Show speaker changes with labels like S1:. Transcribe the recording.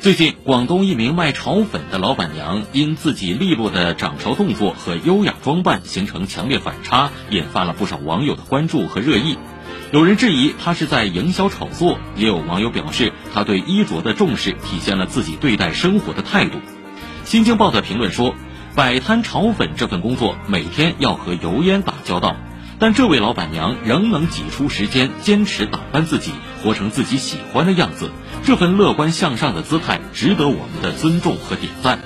S1: 最近，广东一名卖炒粉的老板娘因自己利落的掌勺动作和优雅装扮形成强烈反差，引发了不少网友的关注和热议。有人质疑她是在营销炒作，也有网友表示她对衣着的重视体现了自己对待生活的态度。新京报的评论说：“摆摊炒粉这份工作每天要和油烟打交道，但这位老板娘仍能挤出时间坚持打扮自己，活成自己喜欢的样子。”这份乐观向上的姿态值得我们的尊重和点赞。